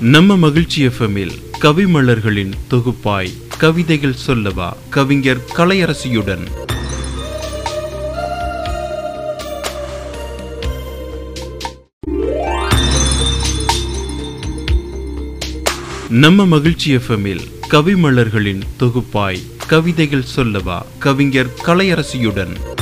நம்ம மகிழ்ச்சி எஃப்எம்மில் கவிமலர்களின் தொகுப்பாய் கவிதைகள் சொல்லவா கவிஞர் கலையரசியுடன். நம்ம மகிழ்ச்சி எஃப்எம்மில் கவிமலர்களின் தொகுப்பாய் கவிதைகள் சொல்லவா கவிஞர் கலையரசியுடன்.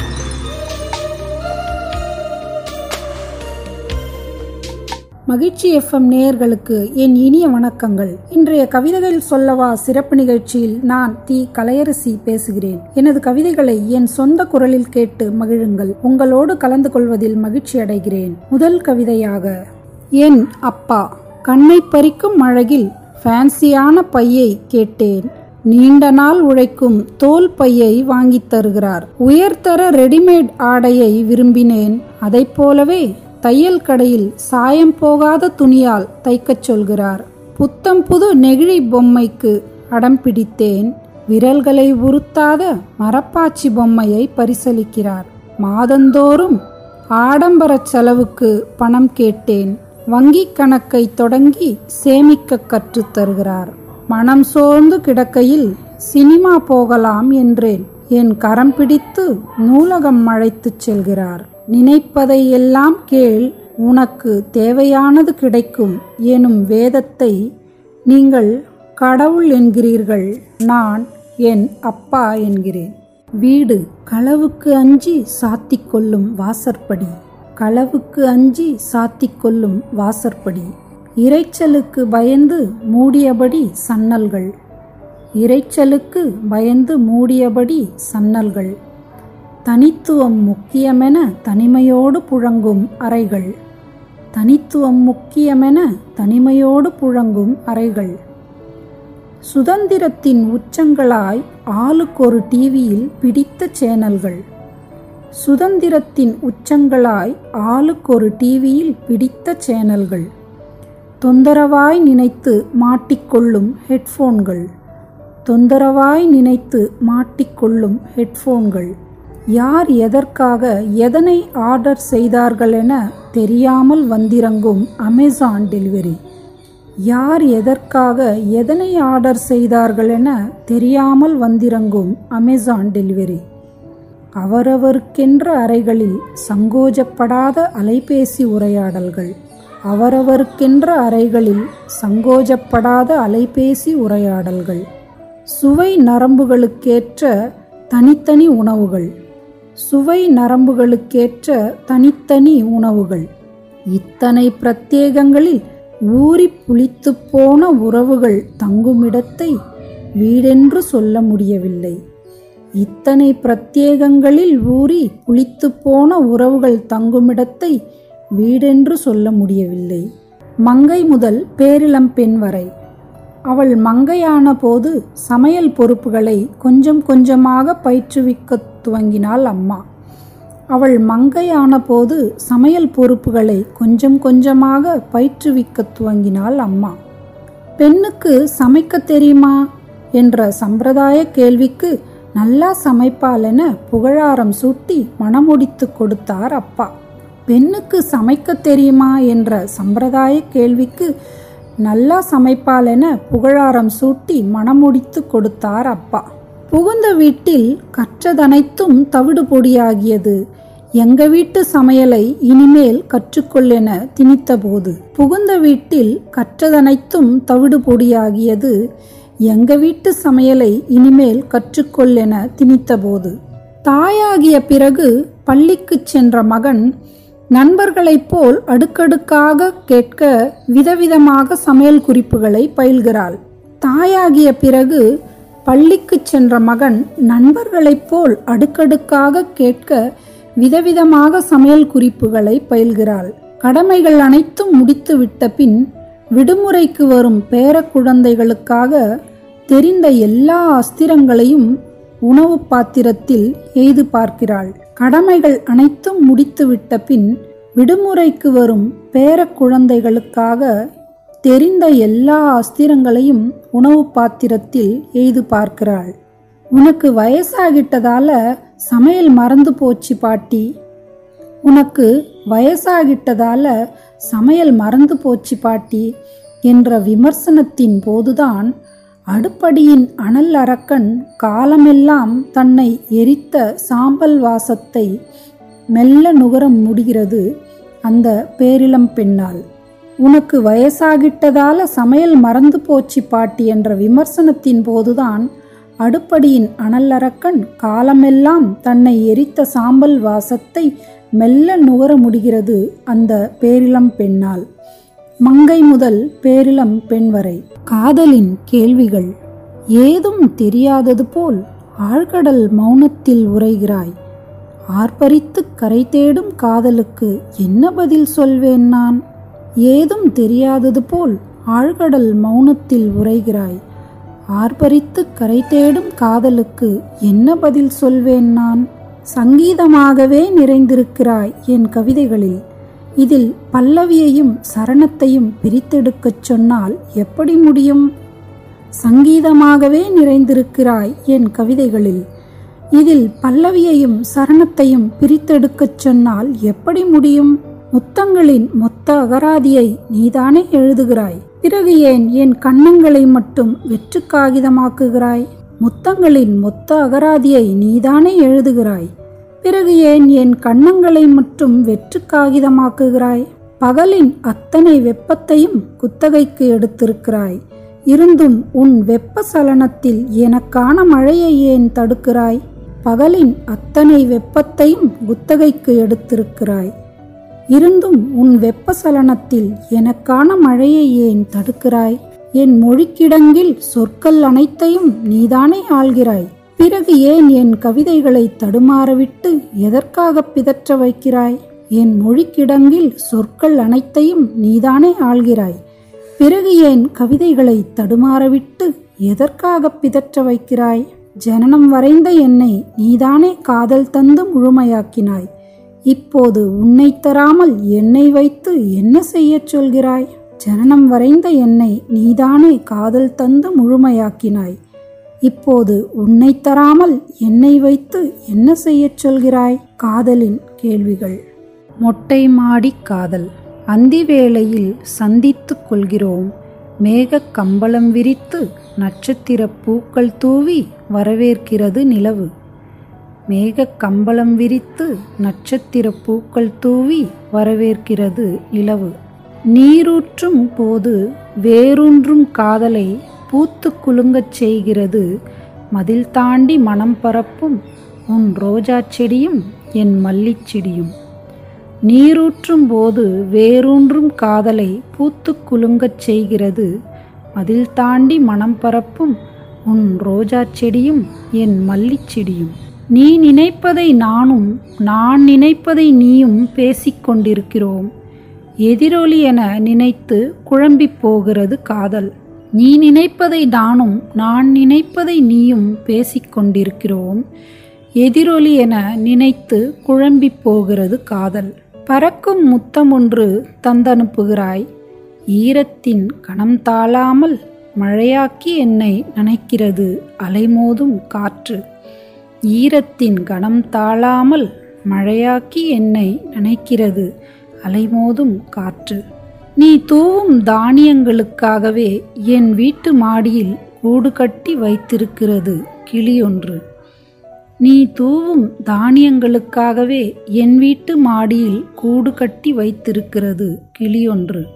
மகிழ்ச்சி எஃப்எம் நேயர்களுக்கு என் இனிய வணக்கங்கள். இன்றைய கவிதைகள் சொல்லவா சிறப்பு நிகழ்ச்சியில் நான் தி. கலையரசி பேசுகிறேன். எனது கவிதைகளை என் சொந்த குரலில் கேட்டு மகிழுங்கள். உங்களோடு கலந்து கொள்வதில் மகிழ்ச்சி அடைகிறேன். முதல் கவிதையாக என் அப்பா கண்ணை பறிக்கும் அழகில் ஃபேன்சியான பையை கேட்டேன். நீண்ட நாள் உழைக்கும் தோல் பையை வாங்கித் தருகிறார். உயர்தர ரெடிமேட் ஆடையை விரும்பினேன். அதைப் போலவே தையல் கடையில் சாயம் போகாத துணியால் தைக்கச் சொல்கிறார். புத்தம் புது நெகிழி பொம்மைக்கு அடம் பிடித்தேன். விரல்களை உறுத்தாத மரப்பாச்சி பொம்மையை பரிசளிக்கிறார். மாதந்தோறும் ஆடம்பரச் செலவுக்கு பணம் கேட்டேன். வங்கிக் கணக்கை தொடங்கி சேமிக்க கற்றுத் தருகிறார். மனம் சோர்ந்து கிடக்கையில் சினிமா போகலாம் என்றேன். என் கரம் பிடித்து நூலகம் அழைத்துச் செல்கிறார். நினைப்பதையெல்லாம் கேள் உனக்கு தேவையானது கிடைக்கும் எனும் வேதத்தை நீங்கள் கடவுள் என்கிறீர்கள் நான் என் அப்பா என்கிறேன். வீடு களவுக்கு அஞ்சி சாத்திக் கொள்ளும் வாசற்படி. களவுக்கு அஞ்சி சாத்திக் கொள்ளும் வாசற்படி. இரைச்சலுக்கு பயந்து மூடியபடி சன்னல்கள். இரைச்சலுக்கு பயந்து மூடியபடி சன்னல்கள். தனித்துவம் முக்கியமென தனிமையோடு புழங்கும் அறைகள். தனித்துவம் முக்கியமென தனிமையோடு புழங்கும் அறைகள். சுதந்திரத்தின் உச்சங்களாய் ஆளுக்கொரு டிவியில் பிடித்த சேனல்கள். சுதந்திரத்தின் உச்சங்களாய் ஆளுக்கொரு டிவியில் பிடித்த சேனல்கள். தொந்தரவாய் நினைத்து மாட்டிக்கொள்ளும் ஹெட்ஃபோன்கள். தொந்தரவாய் நினைத்து மாட்டிக்கொள்ளும் ஹெட்ஃபோன்கள். யார் எதற்காக எதனை ஆர்டர் செய்தார்கள் என தெரியாமல் வந்திறங்கும் அமேசான் டெலிவரி. யார் எதற்காக எதனை ஆர்டர் செய்தார்கள் என தெரியாமல் வந்திறங்கும் அமேசான் டெலிவரி. அவரவருக்கென்ற அறைகளில் சங்கோஜப்படாத அலைபேசி உரையாடல்கள். அவரவருக்கென்ற அறைகளில் சங்கோஜப்படாத அலைபேசி உரையாடல்கள். சுவை நரம்புகளுக்கேற்ற தனித்தனி உணவுகள். சுவை நரம்புகளுக்கேற்ற தனித்தனி உணவுகள். இத்தனை பிரத்யேகங்களில் ஊறி புளித்து போன உறவுகள் தங்குமிடத்தை வீடென்று சொல்ல முடியவில்லை. இத்தனை பிரத்யேகங்களில் ஊறி புளித்து போன உறவுகள் தங்குமிடத்தை வீடென்று சொல்ல முடியவில்லை. மங்கை முதல் பேரிளம்பெண் வரை அவள் மங்கையான போது சமையல் பொறுப்புகளை கொஞ்சம் கொஞ்சமாக பயிற்றுவிக்க துவங்கினாள் அம்மா. அவள் மங்கையான போது சமையல் பொறுப்புகளை கொஞ்சம் கொஞ்சமாக பயிற்றுவிக்க துவங்கினாள் அம்மா. பெண்ணுக்கு சமைக்க தெரியுமா? என்ற சம்பிரதாய கேள்விக்கு நல்லா சமைப்பாள் என புகழாரம் சூட்டி மனமுடித்து கொடுத்தார் அப்பா. பெண்ணுக்கு சமைக்க தெரியுமா? என்ற சம்பிரதாய கேள்விக்கு நல்லா சமைப்பாள் என புகழாரம் சூட்டி மனமுடித்து கொடுத்தார் அப்பா. புகுந்த வீட்டில் கற்றதனைத்தும் தவிடு பொடியாகியது. எங்க வீட்டு சமையலை இனிமேல் கற்றுக்கொள்ளென திணித்தபோது புகுந்த வீட்டில் கற்றதனைத்தும் தவிடு பொடியாகியது எங்க வீட்டு சமையலை இனிமேல் கற்றுக்கொள்ளென திணித்தபோது. தாயாகிய பிறகு பள்ளிக்குச் சென்ற மகன் நண்பர்களைப் போல் அடுக்கடுக்காக கேட்க விதவிதமாக சமையல் குறிப்புகளை பயில்கிறாள். தாயாகிய பிறகு பள்ளிக்குச் சென்ற மகன் நண்பர்களைப் போல் அடுக்கடுக்காக கேட்க விதவிதமாக சமையல் குறிப்புகளை பயில்கிறாள். கடமைகள் அனைத்தும் முடித்துவிட்ட பின் விடுமுறைக்கு வரும் பேர குழந்தைகளுக்காக தெரிந்த எல்லா அஸ்திரங்களையும் உணவு பாத்திரத்தில் எய்து பார்க்கிறாள். கடமைகள் அனைத்தும் முடித்துவிட்ட பின் விடுமுறைக்கு வரும் பேரக்குழந்தைகளுக்காக தெரிந்த எல்லா அஸ்திரங்களையும் உணவு பாத்திரத்தில் எய்து பார்க்கிறாள். உனக்கு வயசாகிட்டதால சமையல் மறந்து போச்சு பாட்டி. உனக்கு வயசாகிட்டதால சமையல் மறந்து போச்சு பாட்டி என்ற விமர்சனத்தின் போதுதான் அடுப்படியின் அனல் அரக்கன் காலமெல்லாம் தன்னை எரித்த சாம்பல் வாசத்தை மெல்ல நுகர முடிகிறது. அந்த பேரிளம் பெண்ணால் உனக்கு வயசாகிட்டதால சமையல் மறந்து போச்சு பாட்டி என்ற விமர்சனத்தின் போதுதான் அடுப்படியின் அனல்லரக்கன் காலமெல்லாம் தன்னை எரித்த சாம்பல் வாசத்தை மெல்ல நுகர முடிகிறது அந்த பேரிளம் பெண்ணால் மங்கை முதல் பேரிளம் பெண் வரை காதலின் கேள்விகள் ஏதும் தெரியாதது போல் ஆழ்கடல் மௌனத்தில் உரைகிறாய் ஆர்ப்பரித்து கரை தேடும் காதலுக்கு என்ன பதில் சொல்வேன் நான்? ஏதும் தெரியாதது போல் ஆழ்கடல் மௌனத்தில் உரைகிறாய் ஆர்ப்பரித்து கரை தேடும் காதலுக்கு என்ன பதில் சொல்வேன் நான்? சங்கீதமாகவே நிறைந்திருக்கிறாய் என் கவிதைகளில். இதில் பல்லவியையும் சரணத்தையும் பிரித்தெடுக்கச் சொன்னால் எப்படி முடியும்? சங்கீதமாகவே நிறைந்திருக்கிறாய் என் கவிதைகளில். இதில் பல்லவியையும் சரணத்தையும் பிரித்தெடுக்கச் சொன்னால் எப்படி முடியும்? முத்தங்களின் மொத்த அகராதியை நீதானே எழுதுகிறாய். பிறகு ஏன் என் கண்ணங்களை மட்டும் வெற்று காகிதமாக்குகிறாய் முத்தங்களின் மொத்த அகராதியை நீதானே எழுதுகிறாய். பிறகு ஏன் என் கண்ணங்களை மட்டும் வெற்று காகிதமாக்குகிறாய் பகலின் அத்தனை வெப்பத்தையும் குத்தகைக்கு எடுத்திருக்கிறாய். இருந்தும் உன் வெப்ப சலனத்தில் எனக்கான மழையை ஏன் தடுக்கிறாய்? பகலின் அத்தனை வெப்பத்தையும் குத்தகைக்கு எடுத்திருக்கிறாய். இருந்தும் உன் வெப்பசலனத்தில் எனக்கான மழையை ஏன் தடுக்கிறாய்? என் மொழிக்கிடங்கில் சொற்கள் அனைத்தையும் நீதானே ஆள்கிறாய். பிறகு ஏன் என் கவிதைகளை தடுமாறவிட்டு எதற்காக பிதற்ற வைக்கிறாய்? என் மொழிக்கிடங்கில் சொற்கள் அனைத்தையும் நீதானே ஆள்கிறாய். பிறகு ஏன் கவிதைகளை தடுமாறவிட்டு எதற்காக பிதற்ற வைக்கிறாய்? ஜனனம் வரைந்த என்னை நீதானே காதல் தந்து முழுமையாக்கினாய். இப்போது உன்னை தராமல் என்னை வைத்து என்ன செய்யச் சொல்கிறாய்? ஜனனம் வரைந்த என்னை நீதானே காதல் தந்து முழுமையாக்கினாய். இப்போது உன்னை தராமல் என்னை வைத்து என்ன செய்யச் சொல்கிறாய்? காதலின் கேள்விகள். மொட்டை மாடி காதல். அந்தி வேளையில் சந்தித்துக் கொள்கிறோம். மேகக் கம்பளம் விரித்து நட்சத்திர பூக்கள் தூவி வரவேற்கிறது நிலவு. மேகக் கம்பளம் விரித்து நட்சத்திர பூக்கள் தூவி வரவேற்கிறது நிலவு நீரூற்றும் போது வேரூன்றும் காதலை பூத்து குலுங்கச் செய்கிறது. மதில் தாண்டி மனம் பரப்பும் உன் ரோஜா செடியும் என் மல்லிச் செடியும். நீரூற்றும் போது வேரூன்றும் காதலை பூத்து குலுங்கச் செய்கிறது. மதில் தாண்டி மனம் பரப்பும் உன் ரோஜா செடியும் என் மல்லிச் செடியும். நீ நினைப்பதை நானும் நான் நினைப்பதை நீயும் பேசிக்கொண்டிருக்கிறோம் எதிரொலி என நினைத்து குழம்பி போகிறது காதல். நீ நினைப்பதை நானும் நான் நினைப்பதை நீயும் பேசிக்கொண்டிருக்கிறோம் எதிரொலி என நினைத்து குழம்பி போகிறது காதல். பறக்கும் முத்தம் ஒன்று தந்தனுப்புகிறாய். ஈரத்தின் கணம் தாழாமல் மழையாக்கி என்னை நனைக்கிறது அலைமோதும் காற்று. ஈரத்தின் கணம் தாழாமல் மழையாக்கி என்னை நனைக்கிறது அலைமோதும் காற்று. நீ தூவும் தானியங்களுக்காகவே என் வீட்டு மாடியில் கூடு கட்டி வைத்திருக்கிறது கிளியொன்று. நீ தூவும் தானியங்களுக்காகவே என் வீட்டு மாடியில் கூடு கட்டி வைத்திருக்கிறது கிளியொன்று.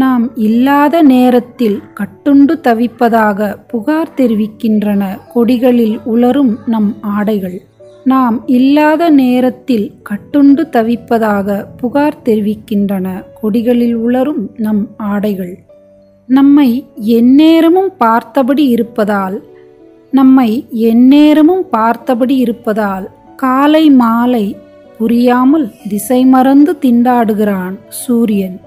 நாம் இல்லாத நேரத்தில் கட்டுண்டு தவிப்பதாக புகார் தெரிவிக்கின்றன. கொடிகளில் உலரும் நம் ஆடைகள். நாம் இல்லாத நேரத்தில் கட்டுண்டு தவிப்பதாக புகார் தெரிவிக்கின்றன. கொடிகளில் உலரும் நம் ஆடைகள். நம்மை எந்நேரமும் பார்த்தபடி இருப்பதால் நம்மை எந்நேரமும் பார்த்தபடி இருப்பதால் காலை மாலை புரியாமல் திசை மறந்து திண்டாடுகிறான் சூரியன்.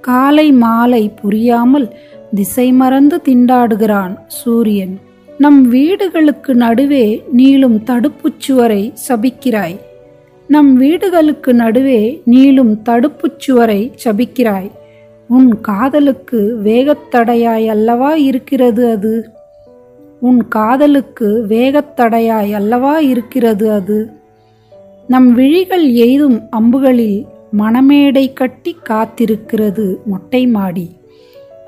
காலை மாலை புரியாமல் திசை மறந்து திண்டாடுகிறான் சூரியன். நம் வீடுகளுக்கு நடுவே நீளும் தடுப்புச் சுவரை சபிக்கிறாய். நம் வீடுகளுக்கு நடுவே நீளும் தடுப்புச் சுவரை சபிக்கிறாய். உன் காதலுக்கு வேகத்தடையாய் அல்லவா இருக்கிறது அது? உன் காதலுக்கு வேகத்தடையாய் அல்லவா இருக்கிறது அது? நம் விழிகள் எய்தும் அம்புகளில் மணமேடை கட்டி காத்திருக்கிறது மொட்டை மாடி.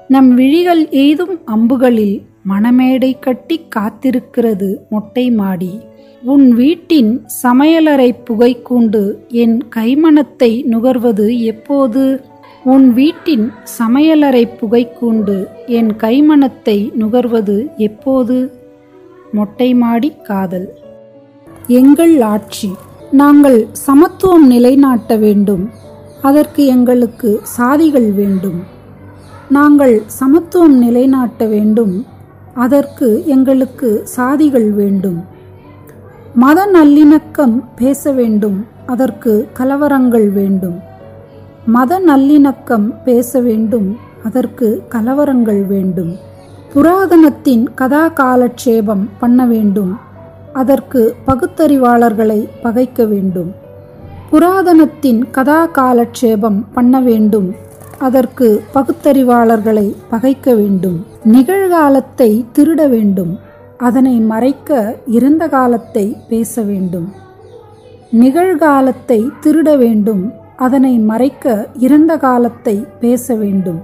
நம் விழிகள் எய்தும் அம்புகளில் மணமேடை கட்டி காத்திருக்கிறது மொட்டை மாடி. உன் வீட்டின் சமையலறை புகைக்கூண்டு என் கைமணத்தை நுகர்வது எப்போது? உன் வீட்டின் சமையலறை புகைக்கூண்டு என் கைமணத்தை நுகர்வது எப்போது? மொட்டை மாடி காதல். எங்கள் ஆட்சி. நாங்கள் சமத்துவம் நிலைநாட்ட வேண்டும். அதற்கு எங்களுக்கு சாதிகள் வேண்டும். நாங்கள் சமத்துவம் நிலைநாட்ட வேண்டும். அதற்கு எங்களுக்கு சாதிகள் வேண்டும். மத நல்லிணக்கம் பேச வேண்டும். அதற்கு கலவரங்கள் வேண்டும். மத நல்லிணக்கம் பேச வேண்டும். அதற்கு கலவரங்கள் வேண்டும். புராதனத்தின் கதா காலட்சேபம் பண்ண வேண்டும். அதற்கு பகுத்தறிவாளர்களை பகைக்க வேண்டும். புராதனத்தின் கதா காலட்சேபம் பண்ண வேண்டும். அதற்கு பகுத்தறிவாளர்களை பகைக்க வேண்டும். நிகழ்காலத்தை திருட வேண்டும். அதனை மறைக்க இறந்த காலத்தை பேச வேண்டும். நிகழ்காலத்தை திருட வேண்டும். அதனை மறைக்க இறந்த காலத்தை பேச வேண்டும்.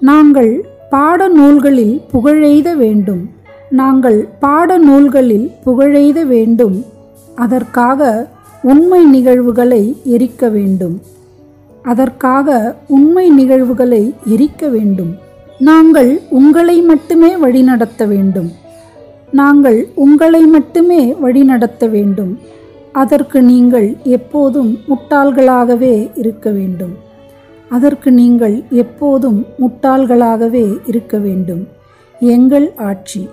நாங்கள் பாட நூல்களில் புகழெய்த வேண்டும். நாங்கள் பாட நூல்களில் புகழெய்த வேண்டும். அதற்காக உண்மை நிகழ்வுகளை எரிக்க வேண்டும். அதற்காக உண்மை நிகழ்வுகளை எரிக்க வேண்டும். நாங்கள் உங்களை மட்டுமே வழிநடத்த வேண்டும். நாங்கள் உங்களை மட்டுமே வழிநடத்த வேண்டும். அதற்கு நீங்கள் எப்போதும் முட்டாள்களாகவே இருக்க வேண்டும். அதற்கு நீங்கள் எப்போதும் முட்டாள்களாகவே இருக்க வேண்டும். எங்கள் ஆட்சி.